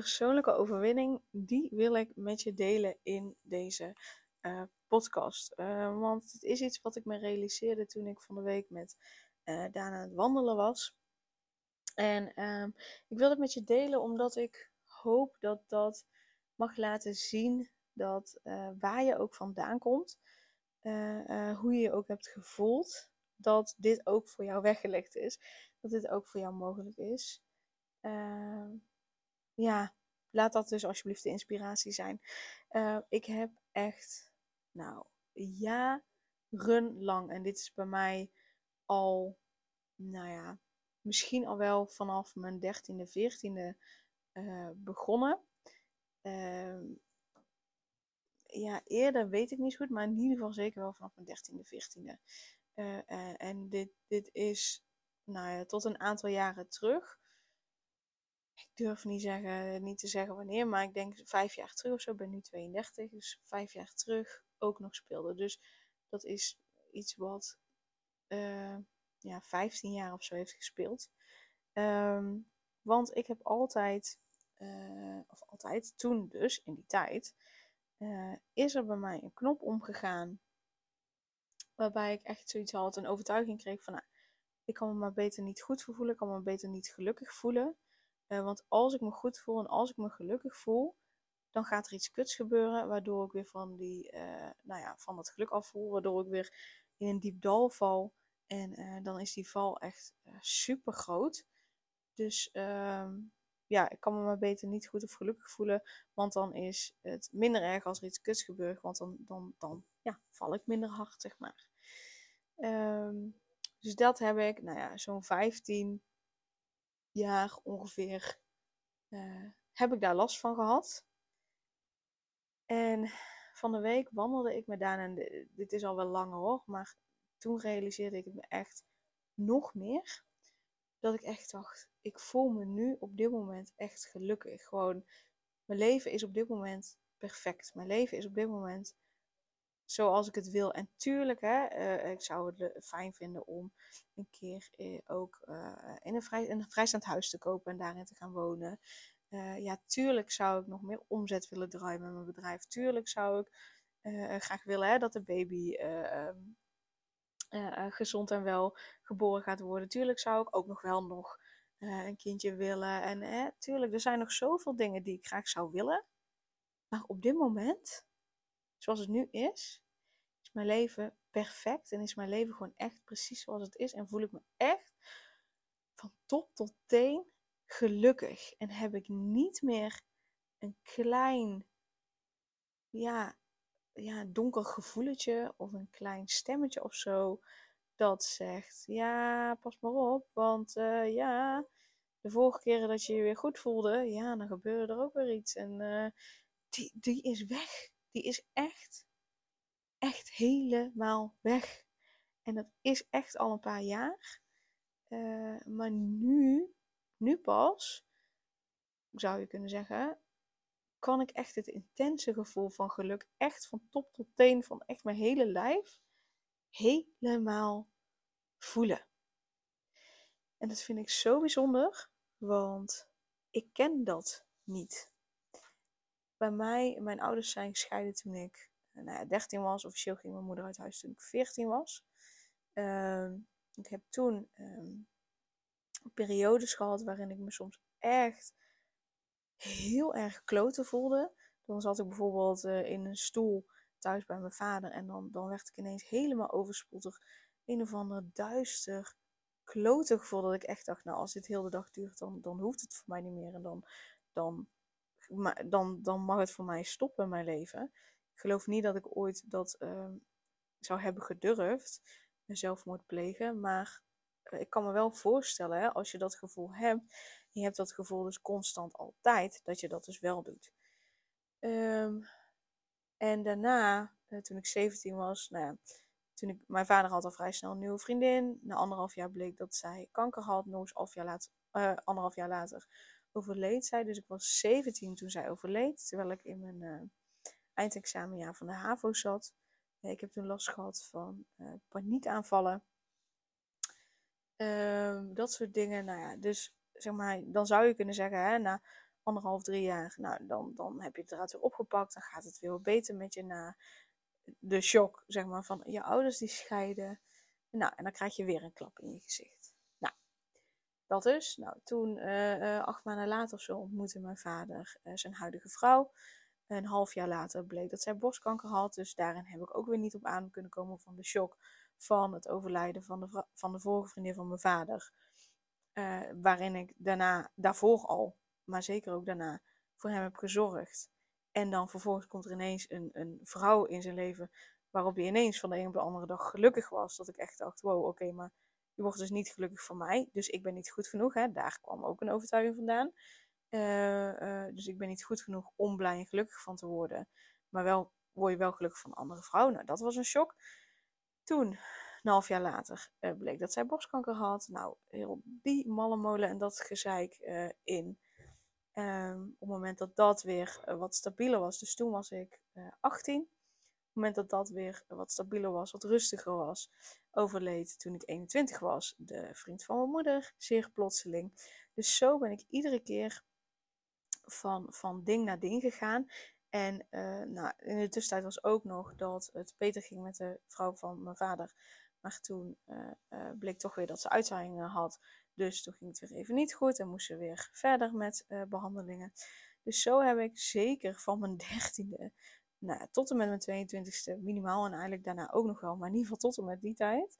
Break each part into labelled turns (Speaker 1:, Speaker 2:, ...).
Speaker 1: Persoonlijke overwinning, die wil ik met je delen in deze uh, podcast. Uh, want het is iets wat ik me realiseerde toen ik van de week met uh, Daan aan het wandelen was. En uh, ik wil het met je delen omdat ik hoop dat dat mag laten zien dat waar je ook vandaan komt, hoe je je ook hebt gevoeld, dat dit ook voor jou weggelegd is. Dat dit ook voor jou mogelijk is. Ja, laat dat dus alsjeblieft de inspiratie zijn. Uh, ik heb echt, nou, jarenlang, en dit is bij mij al, nou ja, misschien al wel vanaf mijn dertiende, veertiende uh, begonnen. Uh, ja, eerder weet ik niet goed, maar in ieder geval zeker wel vanaf mijn dertiende, veertiende. Uh, en dit, dit is, nou ja, tot een aantal jaren terug durf niet, zeggen, niet te zeggen wanneer, maar ik denk vijf jaar terug of zo. Ik ben nu 32, dus vijf jaar terug ook nog speelde. Dus dat is iets wat uh, ja, 15 jaar of zo heeft gespeeld. Um, want ik heb altijd, uh, of altijd, toen dus, in die tijd, uh, is er bij mij een knop omgegaan. Waarbij ik echt zoiets had, een overtuiging kreeg van, nou, ik kan me maar beter niet goed voelen, ik kan me beter niet gelukkig voelen. Uh, want als ik me goed voel en als ik me gelukkig voel, dan gaat er iets kuts gebeuren, waardoor ik weer van, die, uh, nou ja, van dat geluk afvoel, waardoor ik weer in een diep dal val. En uh, dan is die val echt super groot. Dus ehm, ja, ik kan me maar beter niet goed of gelukkig voelen, want dan is het minder erg als er iets kuts gebeurt, want dan, dan, dan ja, val ik minder hard, zeg maar. Um, dus dat heb ik, nou ja, zo'n 15, jaar ongeveer uh, heb ik daar last van gehad. En van de week wandelde ik met Daan, en dit is al wel langer hoor, maar toen realiseerde ik het me echt nog meer. Dat ik echt dacht, ik voel me nu op dit moment echt gelukkig. Gewoon, mijn leven is op dit moment perfect. Mijn leven is op dit moment zoals ik het wil. En tuurlijk, hè, uh, ik zou het fijn vinden om een keer uh, ook uh, in een, vrij, een vrijstaand huis te kopen en daarin te gaan wonen. ja, tuurlijk zou ik nog meer omzet willen draaien met mijn bedrijf. Tuurlijk zou ik graag willen hè, dat de baby ehm, gezond en wel geboren gaat worden. Tuurlijk zou ik ook nog wel nog een kindje willen. En tuurlijk, er zijn nog zoveel dingen die ik graag zou willen. Maar op dit moment zoals het nu is, is mijn leven perfect en is mijn leven gewoon echt precies zoals het is. En voel ik me echt van top tot teen gelukkig. En heb ik niet meer een klein, ja, ja, donker gevoeletje of een klein stemmetje of zo dat zegt: Ja, pas maar op, want uh, ja, de vorige keren dat je je weer goed voelde, ja, dan gebeurde er ook weer iets. En uh, die, die is weg die is echt, echt helemaal weg. En dat is echt al een paar jaar. Uh, maar nu, nu pas, zou je kunnen zeggen, kan ik echt het intense gevoel van geluk, echt van top tot teen, van echt mijn hele lijf, helemaal voelen. En dat vind ik zo bijzonder, want ik ken dat niet bij mij, mijn ouders zijn gescheiden toen ik nou ja, 13 was. Officieel ging mijn moeder uit huis toen ik 14 was. Uh, ik heb toen um, periodes gehad waarin ik me soms echt heel erg kloten voelde. Dan zat ik bijvoorbeeld uh, in een stoel thuis bij mijn vader en dan, dan werd ik ineens helemaal overspoeld door een of ander duister kloten gevoel. Dat ik echt dacht, nou als dit heel de dag duurt, dan, dan hoeft het voor mij niet meer. En dan, dan dan, dan mag het voor mij stoppen mijn leven. Ik geloof niet dat ik ooit dat uh, zou hebben gedurfd, zelfmoord plegen. Maar uh, ik kan me wel voorstellen, hè, als je dat gevoel hebt, je hebt dat gevoel dus constant altijd, dat je dat dus wel doet. Ehm, en daarna, toen ik 17 was, nou toen ik, mijn vader had al vrij snel een nieuwe vriendin. Na anderhalf jaar bleek dat zij kanker had. Nog eens half later, anderhalf jaar later overleed zij. Dus ik was 17 toen zij overleed. Terwijl ik in mijn eindexamenjaar van de HAVO zat. ik heb toen last gehad van paniekaanvallen. Ehm, dat soort dingen. Nou ja, dus zeg maar, dan zou je kunnen zeggen, hè, na anderhalf, drie jaar, nou, dan, dan heb je het eruit weer opgepakt. Dan gaat het weer beter met je na de shock, zeg maar, van je ouders die scheiden. Nou, en dan krijg je weer een klap in je gezicht. Dat dus. Nou, toen, uh, acht maanden later of zo, ontmoette mijn vader uh, zijn huidige vrouw. Een half jaar later bleek dat zij borstkanker had. Dus daarin heb ik ook weer niet op adem kunnen komen van de shock van het overlijden van de, van de vorige vriendin van mijn vader. Waarin ik daarna, daarvoor al, maar zeker ook daarna, voor hem heb gezorgd. En dan vervolgens komt er ineens een, een vrouw in zijn leven waarop hij ineens van de een op de andere dag gelukkig was. Dat ik echt dacht, wow, oké, maar je wordt dus niet gelukkig van mij. Dus ik ben niet goed genoeg. Hè? Daar kwam ook een overtuiging vandaan. Uh, uh, dus ik ben niet goed genoeg om blij en gelukkig van te worden. Maar wel word je wel gelukkig van andere vrouw. Nou, dat was een shock. Toen, een half jaar later, uh, bleek dat zij borstkanker had. Nou, heel die mallenmolen en dat gezeik in. Um, op het moment dat dat weer wat stabieler was, dus toen was ik 18. Het moment dat dat weer wat stabieler was, wat rustiger was, overleed toen ik 21 was. De vriend van mijn moeder, zeer plotseling. Dus zo ben ik iedere keer van, van ding naar ding gegaan. En uh, nou, in de tussentijd was ook nog dat het beter ging met de vrouw van mijn vader. Maar toen uh, uh, bleek toch weer dat ze uitzaaiingen had. Dus toen ging het weer even niet goed en moesten we weer verder met behandelingen. Dus zo heb ik zeker van mijn dertiende nou, tot en met mijn 22e minimaal en eigenlijk daarna ook nog wel, maar in ieder geval tot en met die tijd.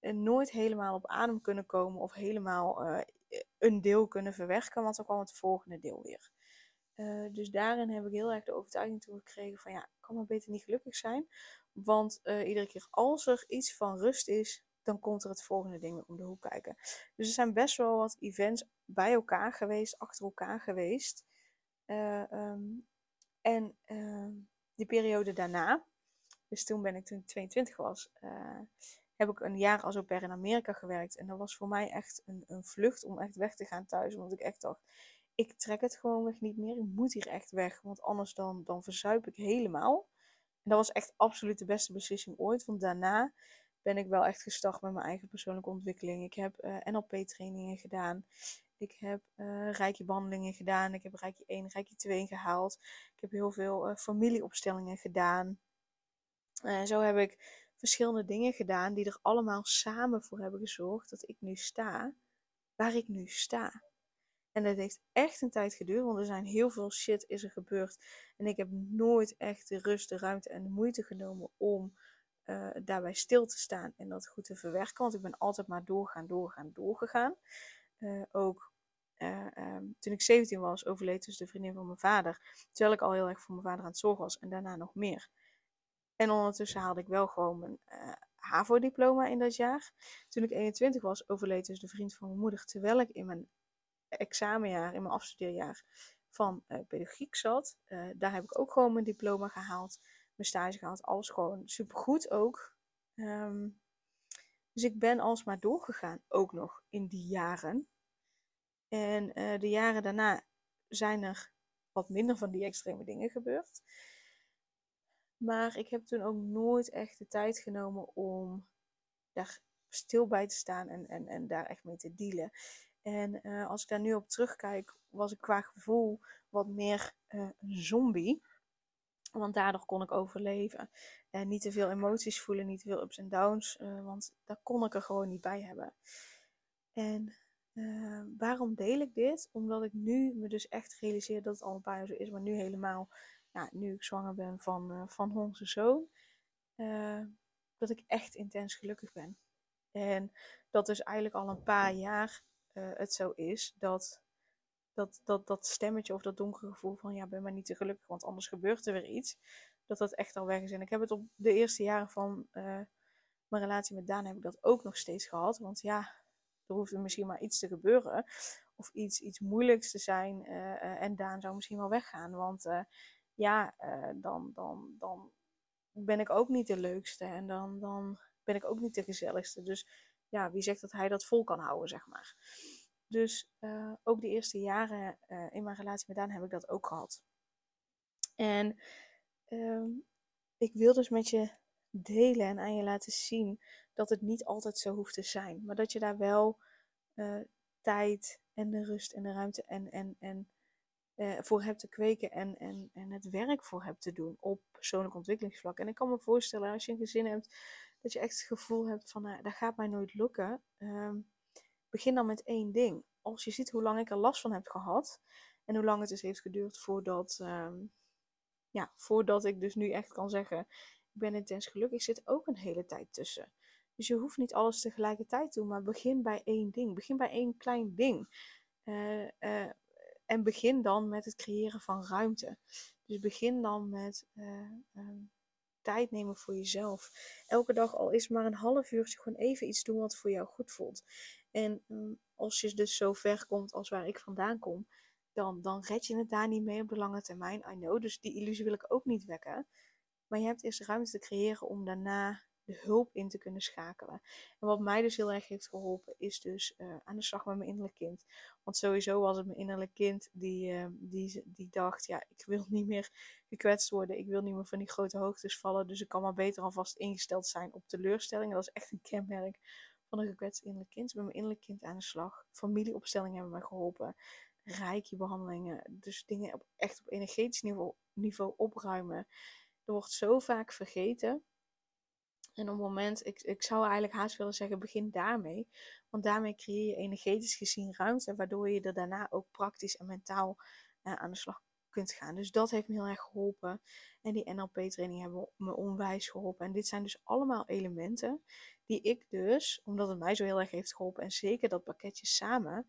Speaker 1: En nooit helemaal op adem kunnen komen of helemaal een deel kunnen verwerken, want dan kwam het volgende deel weer. Uh, dus daarin heb ik heel erg de overtuiging toe gekregen van ja, ik kan maar beter niet gelukkig zijn. Want uh, iedere keer als er iets van rust is, dan komt er het volgende ding om de hoek kijken. Dus er zijn best wel wat events bij elkaar geweest, achter elkaar geweest. Uh, en ehm, die periode daarna, dus toen ben ik toen ik 22 was, heb ik een jaar als au pair in Amerika gewerkt. En dat was voor mij echt een, een vlucht om echt weg te gaan thuis. Omdat ik echt dacht, ik trek het gewoon weg niet meer. Ik moet hier echt weg, want anders dan, dan verzuip ik helemaal. En dat was echt absoluut de beste beslissing ooit. Want daarna ben ik wel echt gestart met mijn eigen persoonlijke ontwikkeling. Ik heb uh, eh, NLP-trainingen gedaan. Ik heb uh, rijke behandelingen gedaan. Ik heb rijke 1, rijke 2 gehaald. Ik heb heel veel uh, familieopstellingen gedaan. En zo heb ik verschillende dingen gedaan die er allemaal samen voor hebben gezorgd dat ik nu sta waar ik nu sta. En dat heeft echt een tijd geduurd, want er zijn heel veel shit is er gebeurd. En ik heb nooit echt de rust, de ruimte en de moeite genomen om uh, daarbij stil te staan en dat goed te verwerken. Want ik ben altijd maar doorgaan, doorgaan, doorgegaan. Uh, ook uh, um, toen ik 17 was, overleed dus de vriendin van mijn vader. Terwijl ik al heel erg voor mijn vader aan het zorgen was en daarna nog meer. En ondertussen haalde ik wel gewoon mijn HAVO-diploma in dat jaar. Toen ik 21 was, overleed dus de vriend van mijn moeder. Terwijl ik in mijn examenjaar, in mijn afstudeerjaar van uh, pedagogiek zat. Uh, daar heb ik ook gewoon mijn diploma gehaald, mijn stage gehaald, alles gewoon supergoed ook. Um, dus ik ben alsmaar doorgegaan, ook nog in die jaren. En uh, de jaren daarna zijn er wat minder van die extreme dingen gebeurd. Maar ik heb toen ook nooit echt de tijd genomen om daar stil bij te staan en, en, en daar echt mee te dealen. En uh, als ik daar nu op terugkijk, was ik qua gevoel wat meer uh, een zombie. Want daardoor kon ik overleven. En niet te veel emoties voelen, niet te veel ups en downs. Uh, want daar kon ik er gewoon niet bij hebben. En waarom deel ik dit? Omdat ik nu me dus echt realiseer dat het al een paar jaar zo is. Maar nu helemaal, ja, nu ik zwanger ben van, van onze zoon. dat ik echt intens gelukkig ben. En dat is eigenlijk al een paar jaar uh, het zo is dat, dat, dat dat stemmetje of dat donkere gevoel van ja, ben maar niet te gelukkig, want anders gebeurt er weer iets, dat dat echt al weg is. En ik heb het op de eerste jaren van uh, mijn relatie met Daan heb ik dat ook nog steeds gehad. Want ja, er hoefde misschien maar iets te gebeuren of iets, iets moeilijks te zijn uh, en Daan zou misschien wel weggaan. Want ja, dan, dan, dan ben ik ook niet de leukste en dan, dan ben ik ook niet de gezelligste. Dus ja, wie zegt dat hij dat vol kan houden, zeg maar. Dus uh, ook de eerste jaren uh, in mijn relatie met Daan heb ik dat ook gehad. En um, ik wil dus met je delen en aan je laten zien dat het niet altijd zo hoeft te zijn. Maar dat je daar wel uh, tijd en de rust en de ruimte en, en, en voor hebt te kweken en, en, en het werk voor hebt te doen op persoonlijk ontwikkelingsvlak. En ik kan me voorstellen als je een gezin hebt, dat je echt het gevoel hebt van, uh, dat gaat mij nooit lukken. Um, begin dan met één ding. Als je ziet hoe lang ik er last van heb gehad en hoe lang het dus heeft geduurd voordat, um, ja, voordat ik dus nu echt kan zeggen, ik ben intens gelukkig, zit ook een hele tijd tussen. Dus je hoeft niet alles tegelijkertijd te doen, maar begin bij één ding. Begin bij één klein ding. Uh, uh, en begin dan met het creëren van ruimte. Dus begin dan met uh, tijd nemen voor jezelf. Elke dag al is maar een half uurtje gewoon even iets doen wat voor jou goed voelt. En um, als je dus zo ver komt als waar ik vandaan kom, dan, dan red je het daar niet mee op de lange termijn. I know, dus die illusie wil ik ook niet wekken. Maar je hebt eerst ruimte te creëren om daarna hulp in te kunnen schakelen. En wat mij dus heel erg heeft geholpen, is dus uh, aan de slag met mijn innerlijk kind. Want sowieso was het mijn innerlijk kind die, uh, die, die dacht, ja, ik wil niet meer gekwetst worden. Ik wil niet meer van die grote hoogtes vallen. Dus ik kan maar beter alvast ingesteld zijn op teleurstellingen. Dat is echt een kenmerk van een gekwetst innerlijk kind. Met mijn innerlijk kind aan de slag. Familieopstellingen hebben mij geholpen. Reiki-behandelingen. Dus dingen op, echt op energetisch niveau, niveau opruimen. Er wordt zo vaak vergeten. En op het moment, ik, ik zou eigenlijk haast willen zeggen, begin daarmee. Want daarmee creëer je energetisch gezien ruimte, waardoor je er daarna ook praktisch en mentaal uh, aan de slag kunt gaan. Dus dat heeft me heel erg geholpen. En die NLP-training hebben me onwijs geholpen. En dit zijn dus allemaal elementen die ik dus, omdat het mij zo heel erg heeft geholpen, en zeker dat pakketje samen,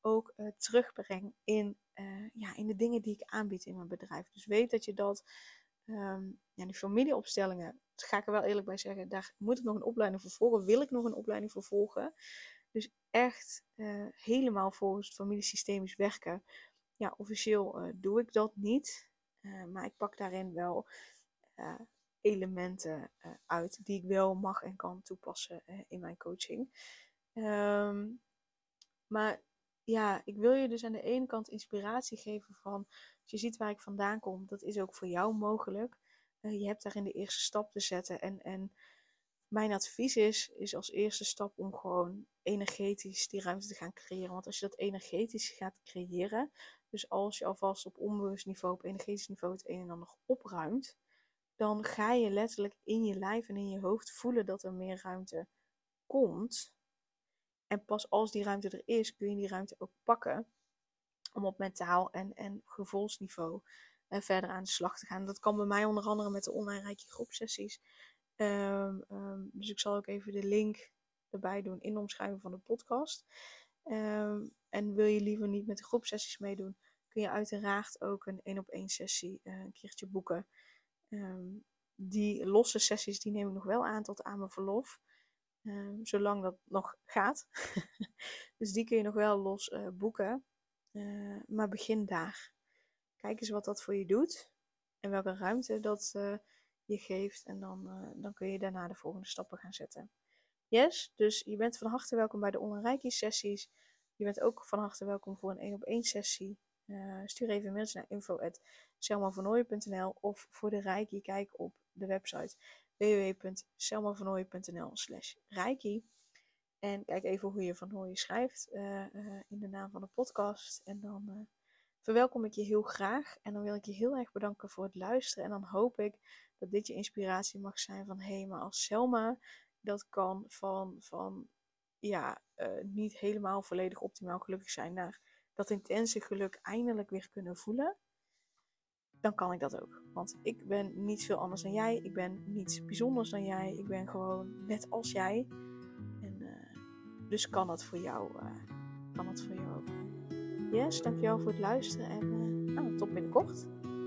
Speaker 1: ook uh, terugbreng in, uh, ja, in de dingen die ik aanbied in mijn bedrijf. Dus weet dat je dat, um, ja, die familieopstellingen, dat ga ik er wel eerlijk bij zeggen, daar moet ik nog een opleiding voor volgen, wil ik nog een opleiding voor volgen. Dus echt uh, helemaal volgens het familiesystemisch werken. Ja, officieel doe ik dat niet, maar ik pak daarin wel elementen uit die ik wel mag en kan toepassen in mijn coaching. Um, maar ja, ik wil je dus aan de ene kant inspiratie geven van, je ziet waar ik vandaan kom, dat is ook voor jou mogelijk. Uh, je hebt daarin de eerste stap te zetten. En, en mijn advies is, is als eerste stap om gewoon energetisch die ruimte te gaan creëren. Want als je dat energetisch gaat creëren, dus als je alvast op onbewust niveau, op energetisch niveau het een en ander opruimt, dan ga je letterlijk in je lijf en in je hoofd voelen dat er meer ruimte komt. En pas als die ruimte er is, kun je die ruimte ook pakken om op mentaal en, en gevoelsniveau uh, verder aan de slag te gaan. Dat kan bij mij onder andere met de online rijke groepsessies. Um, um, dus ik zal ook even de link erbij doen in de omschrijving van de podcast. Um, en wil je liever niet met de groepsessies meedoen, kun je uiteraard ook een één op één sessie uh, een keertje boeken. die losse sessies die neem ik nog wel aan tot aan mijn verlof. Zolang dat nog gaat. dus die kun je nog wel los uh, boeken. Uh, maar begin daar. Kijk eens wat dat voor je doet. En welke ruimte dat je geeft. En dan, dan kun je daarna de volgende stappen gaan zetten. Yes, dus je bent van harte welkom bij de online sessies. Je bent ook van harte welkom voor een 1 op 1 sessie. stuur even een mailtje naar info.selmavernooien.nl of voor de Reiki kijk op de website www.selmavernooien.nl slash reiki. En kijk even hoe je Van Nooyen schrijft uh, uh, in de naam van de podcast. En dan uh, verwelkom ik je heel graag. En dan wil ik je heel erg bedanken voor het luisteren. En dan hoop ik dat dit je inspiratie mag zijn van... Hé, hey, maar als Selma dat kan van, van ja, niet helemaal volledig optimaal gelukkig zijn... naar dat intense geluk eindelijk weer kunnen voelen dan kan ik dat ook. Want ik ben niet veel anders dan jij. Ik ben niets bijzonders dan jij. Ik ben gewoon net als jij. Dus kan dat voor jou, uh, kan dat voor jou ook. Yes, dankjewel voor het luisteren en uh, nou, tot binnenkort.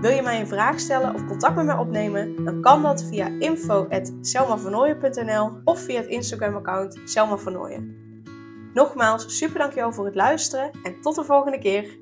Speaker 1: Wil je mij een vraag stellen of contact met mij opnemen? Dan kan dat via info.selmavernooien.nl of via het Instagram account Selma Nogmaals, super dankjewel voor het luisteren en tot de volgende keer.